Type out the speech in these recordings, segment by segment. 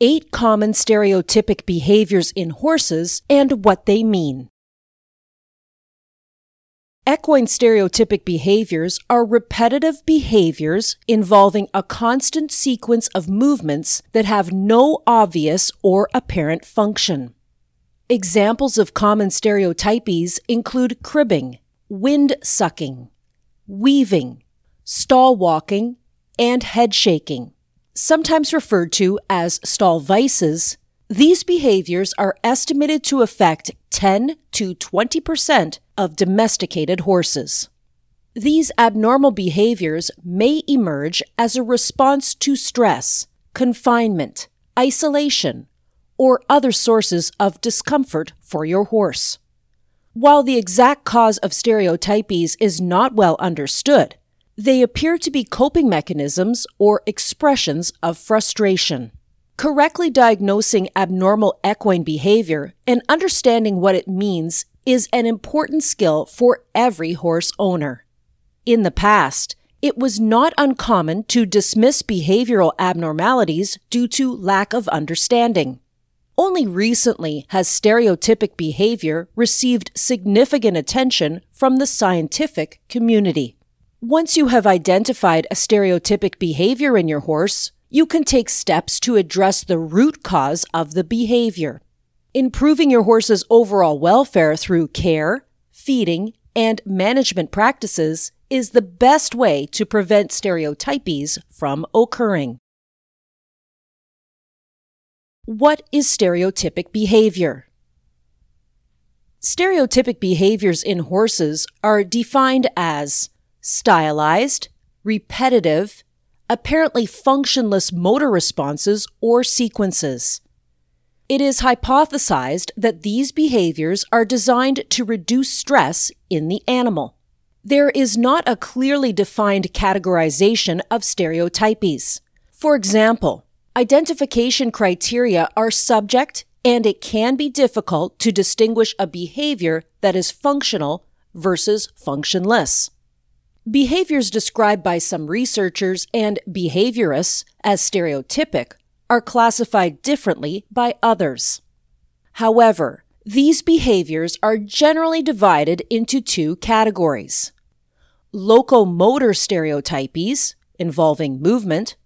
eight common stereotypic behaviors in horses and what they mean. Equine stereotypic behaviors are repetitive behaviors involving a constant sequence of movements that have no obvious or apparent function. Examples of common stereotypies include cribbing, wind sucking, weaving, stall walking, and head shaking. Sometimes referred to as stall vices, these behaviors are estimated to affect 10 to 20 percent of domesticated horses. These abnormal behaviors may emerge as a response to stress, confinement, isolation, or other sources of discomfort for your horse. While the exact cause of stereotypies is not well understood, they appear to be coping mechanisms or expressions of frustration. Correctly diagnosing abnormal equine behavior and understanding what it means is an important skill for every horse owner. In the past, it was not uncommon to dismiss behavioral abnormalities due to lack of understanding. Only recently has stereotypic behavior received significant attention from the scientific community. Once you have identified a stereotypic behavior in your horse, you can take steps to address the root cause of the behavior. Improving your horse's overall welfare through care, feeding, and management practices is the best way to prevent stereotypies from occurring. What is stereotypic behavior? Stereotypic behaviors in horses are defined as stylized, repetitive, apparently functionless motor responses or sequences. It is hypothesized that these behaviors are designed to reduce stress in the animal. There is not a clearly defined categorization of stereotypies. For example, identification criteria are subject and it can be difficult to distinguish a behavior that is functional versus functionless. Behaviors described by some researchers and behaviorists as stereotypic are classified differently by others. However, these behaviors are generally divided into two categories locomotor stereotypies, involving movement,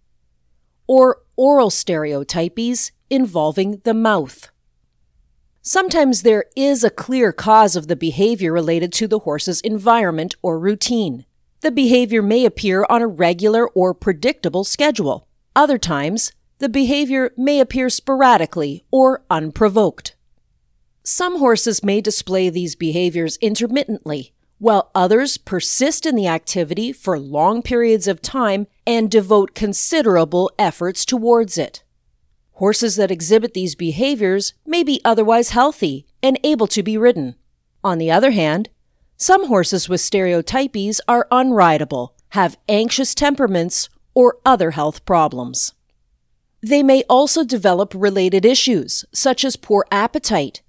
or oral stereotypies, involving the mouth. Sometimes there is a clear cause of the behavior related to the horse's environment or routine. The behavior may appear on a regular or predictable schedule. Other times, the behavior may appear sporadically or unprovoked. Some horses may display these behaviors intermittently, while others persist in the activity for long periods of time and devote considerable efforts towards it. Horses that exhibit these behaviors may be otherwise healthy and able to be ridden. On the other hand, some horses with stereotypies are unrideable, have anxious temperaments, or other health problems. They may also develop related issues, such as poor appetite,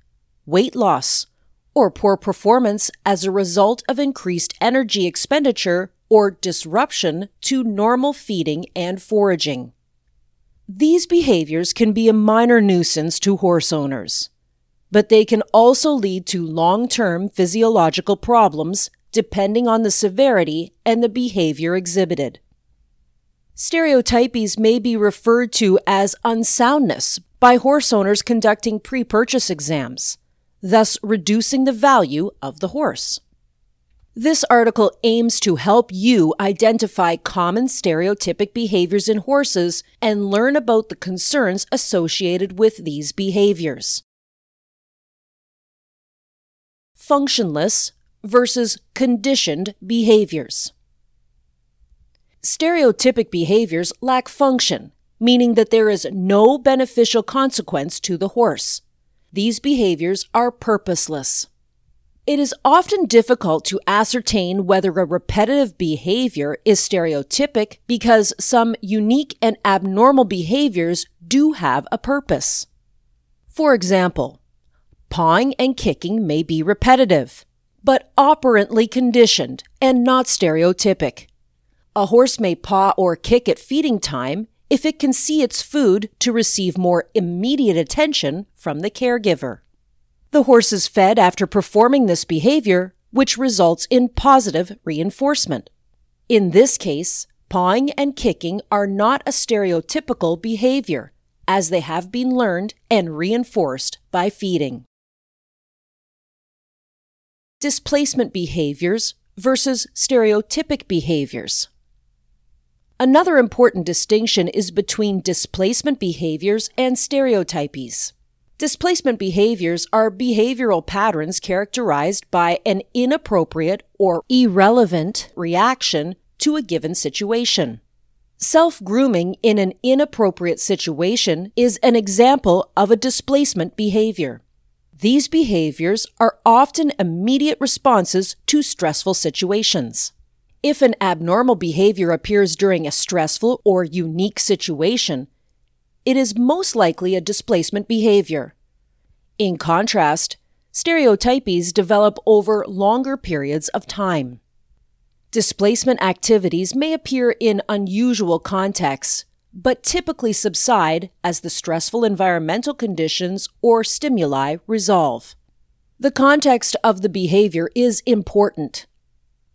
weight loss, or poor performance as a result of increased energy expenditure or disruption to normal feeding and foraging. These behaviors can be a minor nuisance to horse owners, but they can also lead to long term physiological problems depending on the severity and the behavior exhibited. Stereotypies may be referred to as unsoundness by horse owners conducting pre purchase exams, thus reducing the value of the horse. This article aims to help you identify common stereotypic behaviors in horses and learn about the concerns associated with these behaviors. Functionless versus conditioned behaviors. Stereotypic behaviors lack function, meaning that there is no beneficial consequence to the horse. These behaviors are purposeless. It is often difficult to ascertain whether a repetitive behavior is stereotypic because some unique and abnormal behaviors do have a purpose. For example, pawing and kicking may be repetitive, but operantly conditioned and not stereotypic. A horse may paw or kick at feeding time, if it can see its food to receive more immediate attention from the caregiver. The horse is fed after performing this behavior, which results in positive reinforcement. In this case, pawing and kicking are not a stereotypical behavior, as they have been learned and reinforced by feeding. Displacement behaviors versus stereotypic behaviors. Another important distinction is between displacement behaviors and stereotypies. Displacement behaviors are behavioral patterns characterized by an inappropriate or irrelevant reaction to a given situation. Self grooming in an inappropriate situation is an example of a displacement behavior. These behaviors are often immediate responses to stressful situations. If an abnormal behavior appears during a stressful or unique situation, it is most likely a displacement behavior. In contrast, stereotypies develop over longer periods of time. Displacement activities may appear in unusual contexts, but typically subside as the stressful environmental conditions or stimuli resolve. The context of the behavior is important.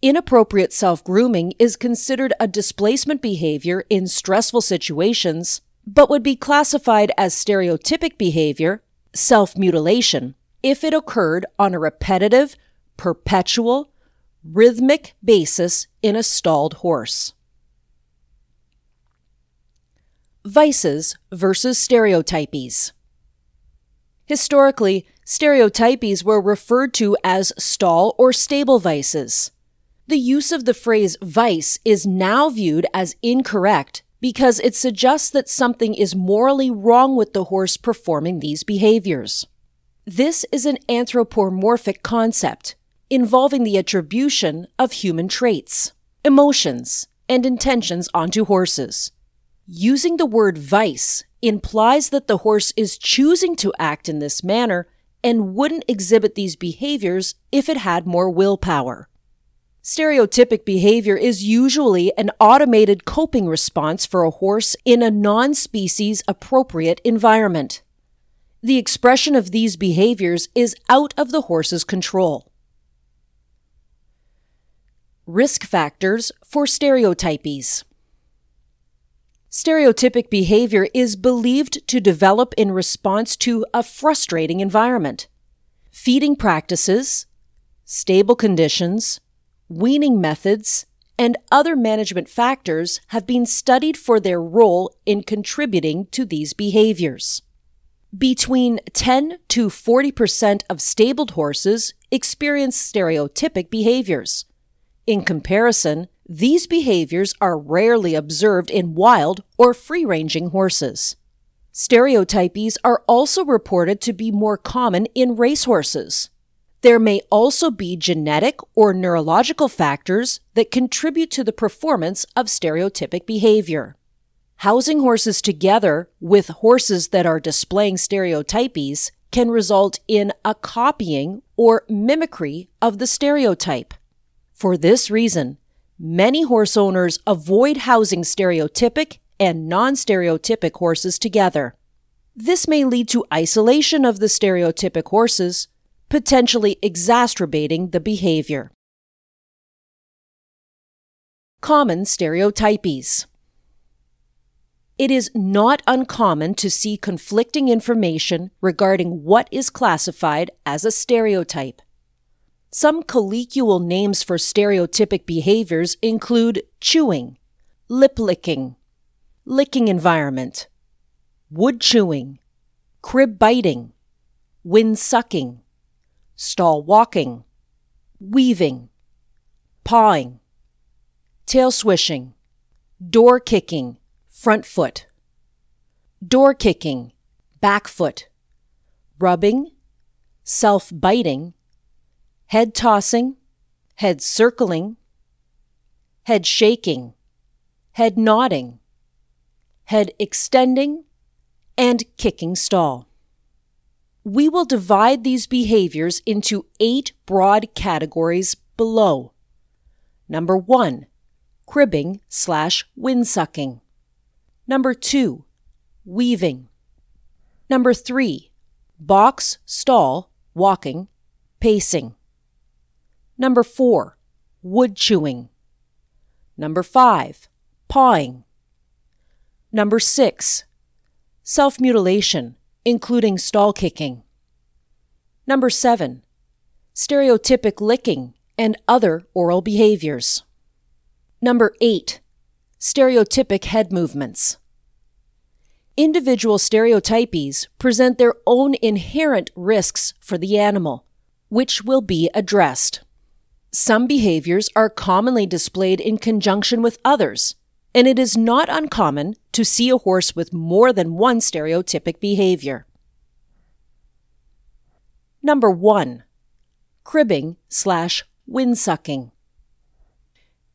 Inappropriate self grooming is considered a displacement behavior in stressful situations, but would be classified as stereotypic behavior, self mutilation, if it occurred on a repetitive, perpetual, rhythmic basis in a stalled horse. Vices versus stereotypies. Historically, stereotypies were referred to as stall or stable vices. The use of the phrase vice is now viewed as incorrect because it suggests that something is morally wrong with the horse performing these behaviors. This is an anthropomorphic concept involving the attribution of human traits, emotions, and intentions onto horses. Using the word vice implies that the horse is choosing to act in this manner and wouldn't exhibit these behaviors if it had more willpower. Stereotypic behavior is usually an automated coping response for a horse in a non species appropriate environment. The expression of these behaviors is out of the horse's control. Risk factors for stereotypies. Stereotypic behavior is believed to develop in response to a frustrating environment. Feeding practices, stable conditions, weaning methods, and other management factors have been studied for their role in contributing to these behaviors. Between 10 to 40% of stabled horses experience stereotypic behaviors. In comparison, these behaviors are rarely observed in wild or free ranging horses. Stereotypies are also reported to be more common in racehorses. There may also be genetic or neurological factors that contribute to the performance of stereotypic behavior. Housing horses together with horses that are displaying stereotypies can result in a copying or mimicry of the stereotype. For this reason, many horse owners avoid housing stereotypic and non stereotypic horses together. This may lead to isolation of the stereotypic horses potentially exacerbating the behavior. Common stereotypies. It is not uncommon to see conflicting information regarding what is classified as a stereotype. Some colloquial names for stereotypic behaviors include chewing, lip licking, licking environment, wood chewing, crib biting, wind sucking, stall walking, weaving, pawing, tail swishing, door kicking, front foot, door kicking, back foot, rubbing, self biting, head tossing, head circling, head shaking, head nodding, head extending, and kicking stall we will divide these behaviors into eight broad categories below. Number one, cribbing slash windsucking. Number two, weaving. Number three, box, stall, walking, pacing. Number four, wood chewing. Number five, pawing. Number six, self mutilation, including stall kicking. Number seven, stereotypic licking and other oral behaviors. Number eight, stereotypic head movements. Individual stereotypies present their own inherent risks for the animal, which will be addressed. Some behaviors are commonly displayed in conjunction with others, and it is not uncommon to see a horse with more than one stereotypic behavior. Number one, cribbing slash windsucking.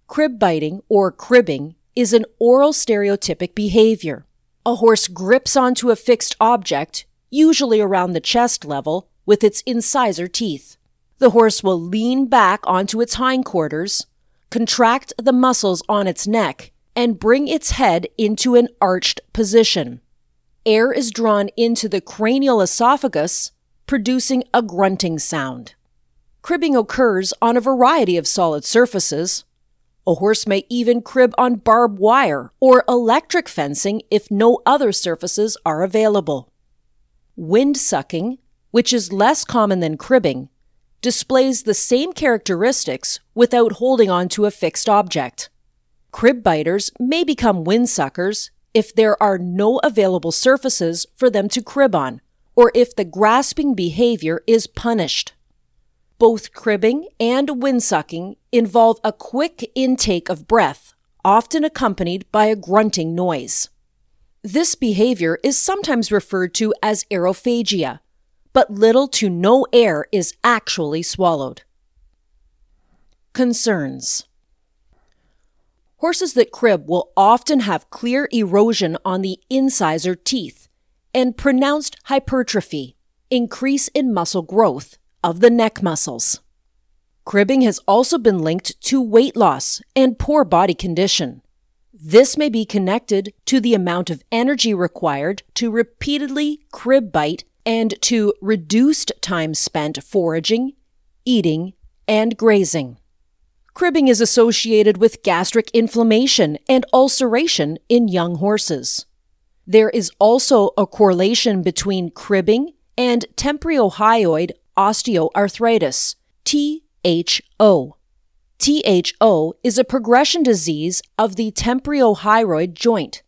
Crib biting or cribbing is an oral stereotypic behavior. A horse grips onto a fixed object, usually around the chest level, with its incisor teeth. The horse will lean back onto its hindquarters, contract the muscles on its neck, and bring its head into an arched position. Air is drawn into the cranial esophagus, producing a grunting sound. Cribbing occurs on a variety of solid surfaces. A horse may even crib on barbed wire or electric fencing if no other surfaces are available. Wind sucking, which is less common than cribbing, displays the same characteristics without holding on to a fixed object. Crib biters may become windsuckers if there are no available surfaces for them to crib on, or if the grasping behavior is punished. Both cribbing and windsucking involve a quick intake of breath, often accompanied by a grunting noise. This behavior is sometimes referred to as aerophagia, but little to no air is actually swallowed. Concerns Horses that crib will often have clear erosion on the incisor teeth and pronounced hypertrophy, increase in muscle growth of the neck muscles. Cribbing has also been linked to weight loss and poor body condition. This may be connected to the amount of energy required to repeatedly crib bite and to reduced time spent foraging, eating, and grazing. Cribbing is associated with gastric inflammation and ulceration in young horses. There is also a correlation between cribbing and temporohyoid osteoarthritis, THO. THO is a progression disease of the temporohyoid joint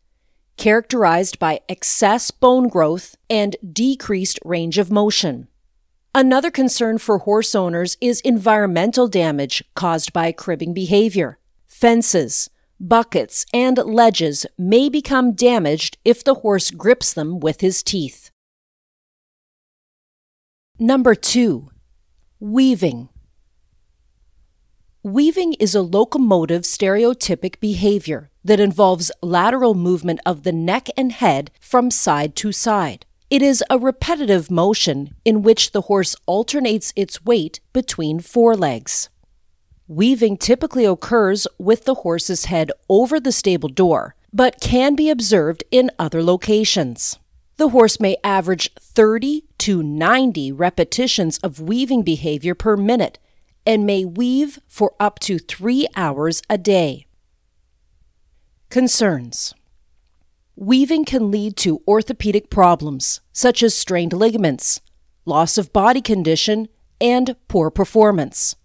characterized by excess bone growth and decreased range of motion. Another concern for horse owners is environmental damage caused by cribbing behavior. Fences, buckets, and ledges may become damaged if the horse grips them with his teeth. Number two, weaving. Weaving is a locomotive stereotypic behavior that involves lateral movement of the neck and head from side to side. It is a repetitive motion in which the horse alternates its weight between forelegs. Weaving typically occurs with the horse's head over the stable door, but can be observed in other locations. The horse may average 30 to 90 repetitions of weaving behavior per minute and may weave for up to three hours a day. Concerns Weaving can lead to orthopedic problems, such as strained ligaments, loss of body condition, and poor performance.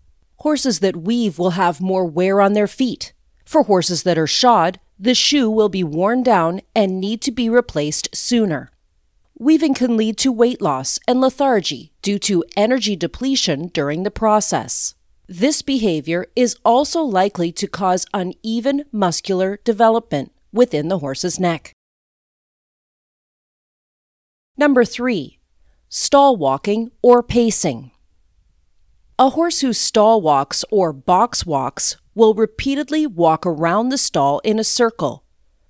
Horses that weave will have more wear on their feet. For horses that are shod, the shoe will be worn down and need to be replaced sooner. Weaving can lead to weight loss and lethargy due to energy depletion during the process. This behavior is also likely to cause uneven muscular development within the horse's neck. Number three, stall walking or pacing. A horse who stall walks or box walks will repeatedly walk around the stall in a circle.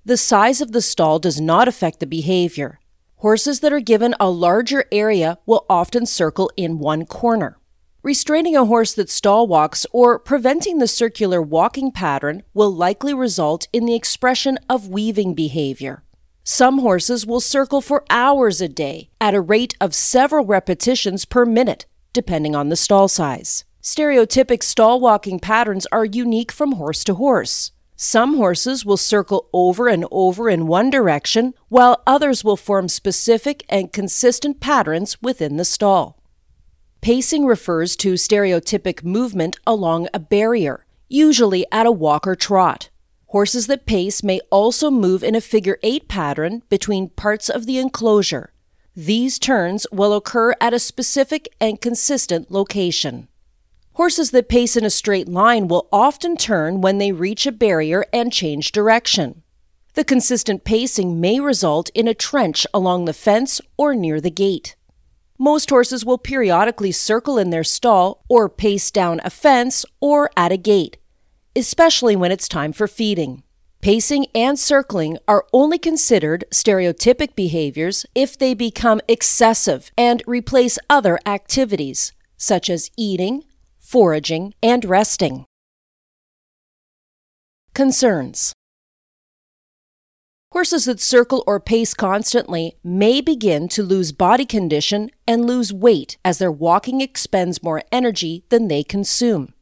The size of the stall does not affect the behavior. Horses that are given a larger area will often circle in one corner. Restraining a horse that stall walks or preventing the circular walking pattern will likely result in the expression of weaving behavior. Some horses will circle for hours a day at a rate of several repetitions per minute, depending on the stall size. Stereotypic stall walking patterns are unique from horse to horse. Some horses will circle over and over in one direction, while others will form specific and consistent patterns within the stall. Pacing refers to stereotypic movement along a barrier, usually at a walk or trot. Horses that pace may also move in a figure eight pattern between parts of the enclosure. These turns will occur at a specific and consistent location. Horses that pace in a straight line will often turn when they reach a barrier and change direction. The consistent pacing may result in a trench along the fence or near the gate. Most horses will periodically circle in their stall or pace down a fence or at a gate, especially when it's time for feeding. Pacing and circling are only considered stereotypic behaviors if they become excessive and replace other activities, such as eating, foraging, and resting. Concerns Horses that circle or pace constantly may begin to lose body condition and lose weight as their walking expends more energy than they consume.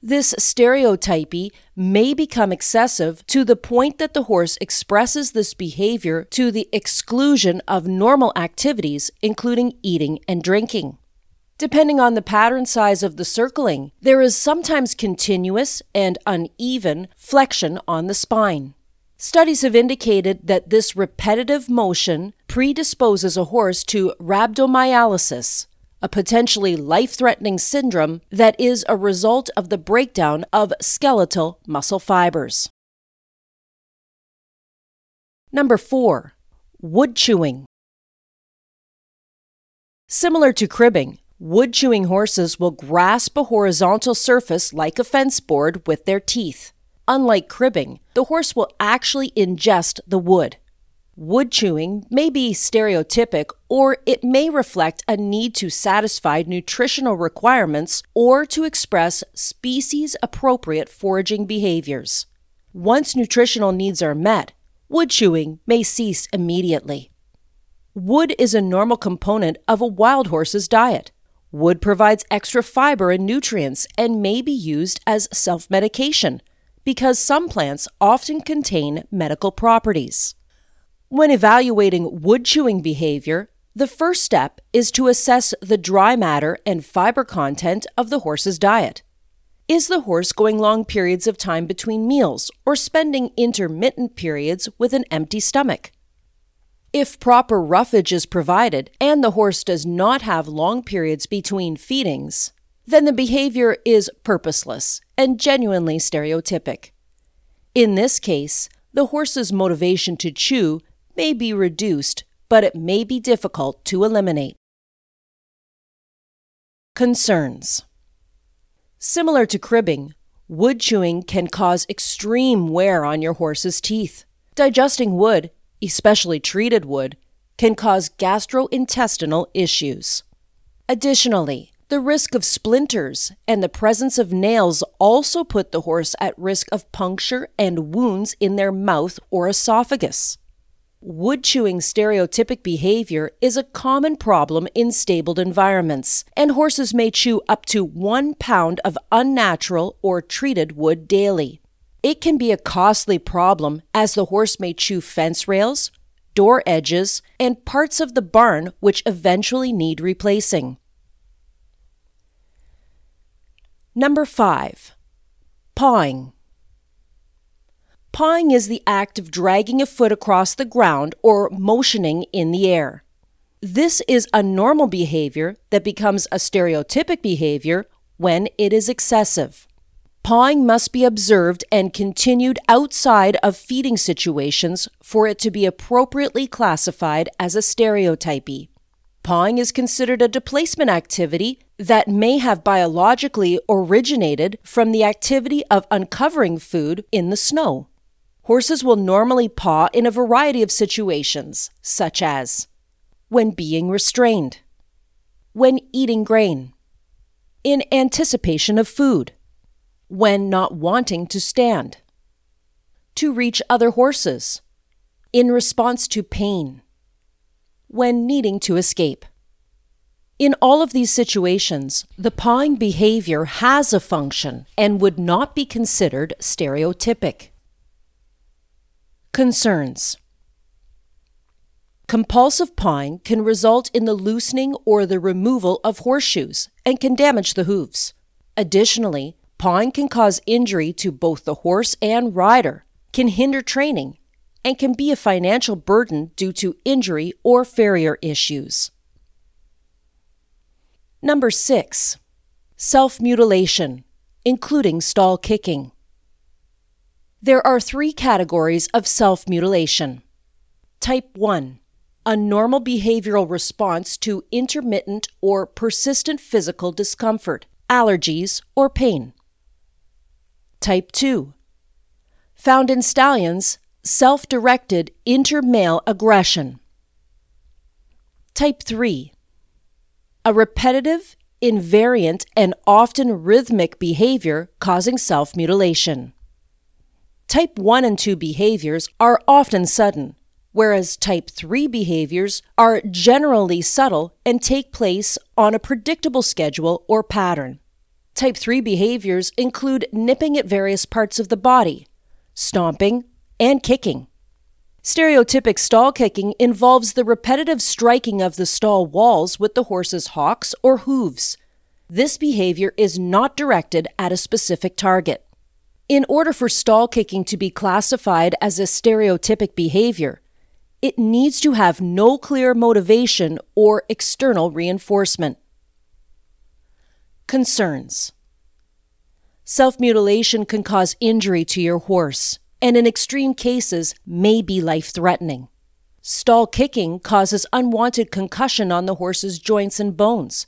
This stereotypy may become excessive to the point that the horse expresses this behavior to the exclusion of normal activities, including eating and drinking. Depending on the pattern size of the circling, there is sometimes continuous and uneven flexion on the spine. Studies have indicated that this repetitive motion predisposes a horse to rhabdomyolysis, a potentially life threatening syndrome that is a result of the breakdown of skeletal muscle fibers. Number 4. Wood chewing. Similar to cribbing, Wood chewing horses will grasp a horizontal surface like a fence board with their teeth. Unlike cribbing, the horse will actually ingest the wood. Wood chewing may be stereotypic or it may reflect a need to satisfy nutritional requirements or to express species appropriate foraging behaviors. Once nutritional needs are met, wood chewing may cease immediately. Wood is a normal component of a wild horse's diet. Wood provides extra fiber and nutrients and may be used as self medication because some plants often contain medical properties. When evaluating wood chewing behavior, the first step is to assess the dry matter and fiber content of the horse's diet. Is the horse going long periods of time between meals or spending intermittent periods with an empty stomach? If proper roughage is provided and the horse does not have long periods between feedings, then the behavior is purposeless and genuinely stereotypic. In this case, the horse's motivation to chew may be reduced, but it may be difficult to eliminate. Concerns Similar to cribbing, wood chewing can cause extreme wear on your horse's teeth. Digesting wood especially treated wood, can cause gastrointestinal issues. Additionally, the risk of splinters and the presence of nails also put the horse at risk of puncture and wounds in their mouth or esophagus. Wood chewing stereotypic behavior is a common problem in stabled environments, and horses may chew up to one pound of unnatural or treated wood daily. It can be a costly problem as the horse may chew fence rails, door edges, and parts of the barn which eventually need replacing. Number 5. Pawing. Pawing is the act of dragging a foot across the ground or motioning in the air. This is a normal behavior that becomes a stereotypic behavior when it is excessive. Pawing must be observed and continued outside of feeding situations for it to be appropriately classified as a stereotypy. Pawing is considered a displacement activity that may have biologically originated from the activity of uncovering food in the snow. Horses will normally paw in a variety of situations, such as when being restrained, when eating grain, in anticipation of food when not wanting to stand, to reach other horses, in response to pain, when needing to escape. In all of these situations, the pawing behavior has a function and would not be considered stereotypic. Concerns Compulsive pawing can result in the loosening or the removal of horseshoes and can damage the hooves. Additionally, pawing can cause injury to both the horse and rider, can hinder training, and can be a financial burden due to injury or farrier issues. Number 6. Self mutilation, including stall kicking. There are three categories of self mutilation. Type 1 a normal behavioral response to intermittent or persistent physical discomfort, allergies, or pain. Type 2 Found in stallions, self directed intermale aggression. Type 3 A repetitive, invariant, and often rhythmic behavior causing self mutilation. Type 1 and 2 behaviors are often sudden whereas type 3 behaviors are generally subtle and take place on a predictable schedule or pattern. Type 3 behaviors include nipping at various parts of the body, stomping, and kicking. Stereotypic stall kicking involves the repetitive striking of the stall walls with the horse's hocks or hooves. This behavior is not directed at a specific target. In order for stall kicking to be classified as a stereotypic behavior, it needs to have no clear motivation or external reinforcement. Concerns Self mutilation can cause injury to your horse, and in extreme cases, may be life threatening. Stall kicking causes unwanted concussion on the horse's joints and bones.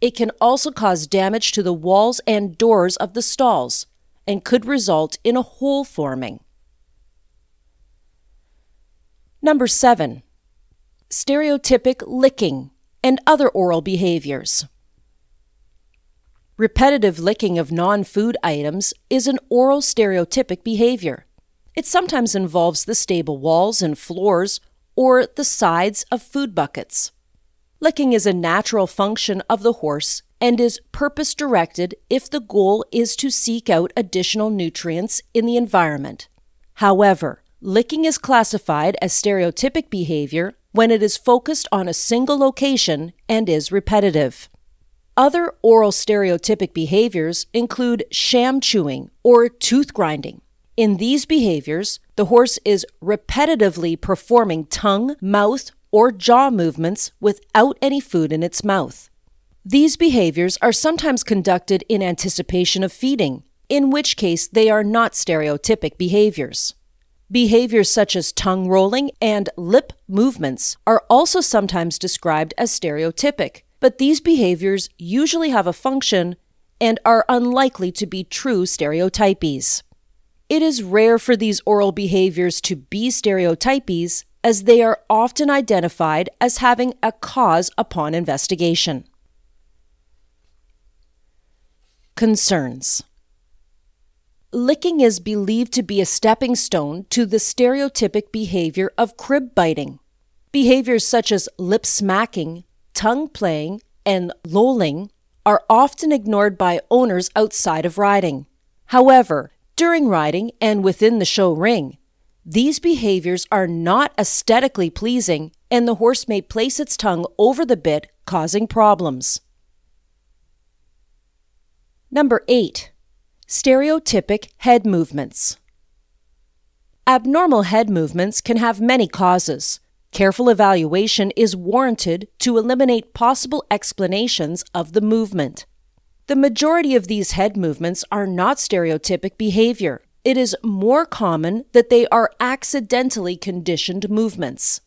It can also cause damage to the walls and doors of the stalls and could result in a hole forming. Number seven, stereotypic licking and other oral behaviors. Repetitive licking of non food items is an oral stereotypic behavior. It sometimes involves the stable walls and floors or the sides of food buckets. Licking is a natural function of the horse and is purpose directed if the goal is to seek out additional nutrients in the environment. However, Licking is classified as stereotypic behavior when it is focused on a single location and is repetitive. Other oral stereotypic behaviors include sham chewing or tooth grinding. In these behaviors, the horse is repetitively performing tongue, mouth, or jaw movements without any food in its mouth. These behaviors are sometimes conducted in anticipation of feeding, in which case they are not stereotypic behaviors. Behaviors such as tongue rolling and lip movements are also sometimes described as stereotypic, but these behaviors usually have a function and are unlikely to be true stereotypies. It is rare for these oral behaviors to be stereotypies as they are often identified as having a cause upon investigation. Concerns licking is believed to be a stepping stone to the stereotypic behavior of crib biting. Behaviors such as lip smacking, tongue playing, and lolling are often ignored by owners outside of riding. However, during riding and within the show ring, these behaviors are not aesthetically pleasing and the horse may place its tongue over the bit, causing problems. Number 8. Stereotypic head movements. Abnormal head movements can have many causes. Careful evaluation is warranted to eliminate possible explanations of the movement. The majority of these head movements are not stereotypic behavior. It is more common that they are accidentally conditioned movements.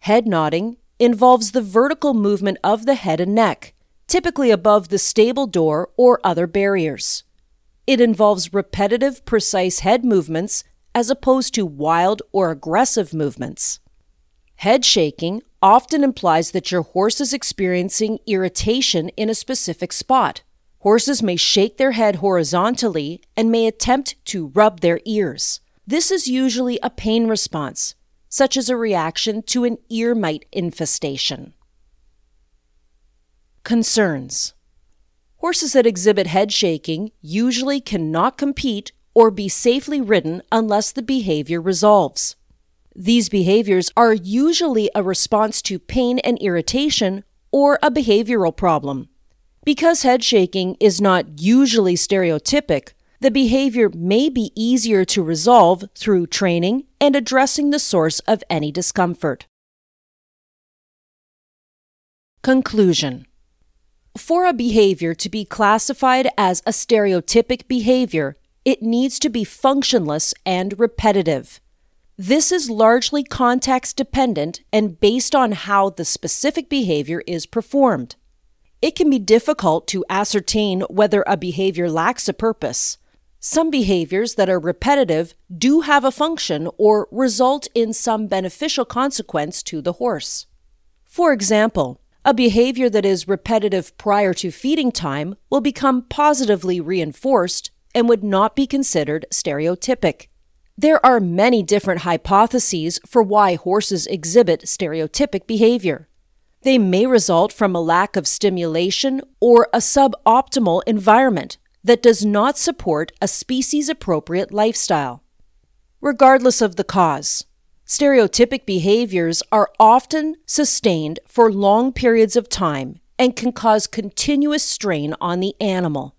Head nodding involves the vertical movement of the head and neck, typically above the stable door or other barriers. It involves repetitive, precise head movements as opposed to wild or aggressive movements. Head shaking often implies that your horse is experiencing irritation in a specific spot. Horses may shake their head horizontally and may attempt to rub their ears. This is usually a pain response, such as a reaction to an ear mite infestation. Concerns Horses that exhibit head shaking usually cannot compete or be safely ridden unless the behavior resolves. These behaviors are usually a response to pain and irritation or a behavioral problem. Because head shaking is not usually stereotypic, the behavior may be easier to resolve through training and addressing the source of any discomfort. Conclusion For a behavior to be classified as a stereotypic behavior, it needs to be functionless and repetitive. This is largely context dependent and based on how the specific behavior is performed. It can be difficult to ascertain whether a behavior lacks a purpose. Some behaviors that are repetitive do have a function or result in some beneficial consequence to the horse. For example, a behavior that is repetitive prior to feeding time will become positively reinforced and would not be considered stereotypic. There are many different hypotheses for why horses exhibit stereotypic behavior. They may result from a lack of stimulation or a suboptimal environment that does not support a species appropriate lifestyle. Regardless of the cause, stereotypic behaviors are often sustained for long periods of time and can cause continuous strain on the animal.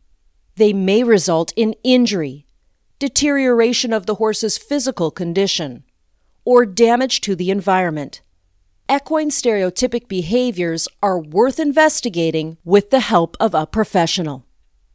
They may result in injury, deterioration of the horse's physical condition, or damage to the environment. Equine stereotypic behaviors are worth investigating with the help of a professional.